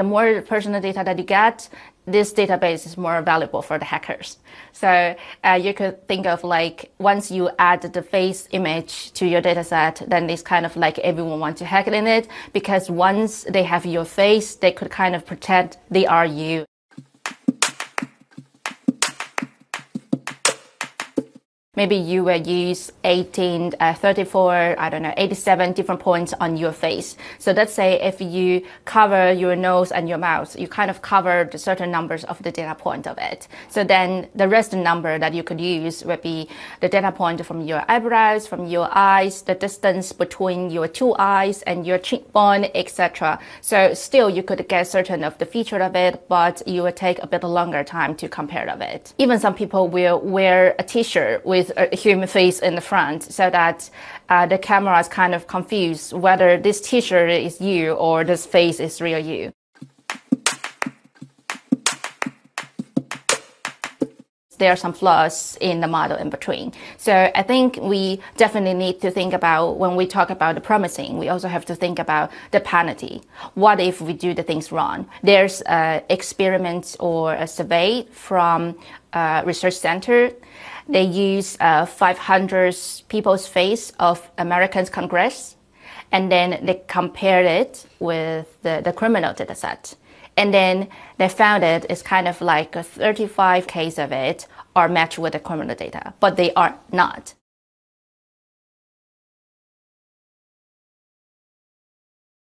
the more personal data that you get, this database is more valuable for the hackers. So uh, you could think of like once you add the face image to your dataset, then it's kind of like everyone wants to hack it in it because once they have your face, they could kind of pretend they are you. Maybe you will use 18, uh, 34, I don't know, 87 different points on your face. So let's say if you cover your nose and your mouth, you kind of covered certain numbers of the data point of it. So then the rest number that you could use would be the data point from your eyebrows, from your eyes, the distance between your two eyes and your cheekbone, etc. So still you could get certain of the feature of it, but you would take a bit longer time to compare of it. Even some people will wear a t-shirt with a human face in the front so that uh, the camera is kind of confused whether this t-shirt is you or this face is real you. There are some flaws in the model in between. So I think we definitely need to think about when we talk about the promising, we also have to think about the penalty. What if we do the things wrong? There's an experiment or a survey from a research center they use uh, 500 people's face of Americans Congress, and then they compared it with the, the criminal data set. And then they found it is kind of like a 35 case of it are matched with the criminal data, but they are not.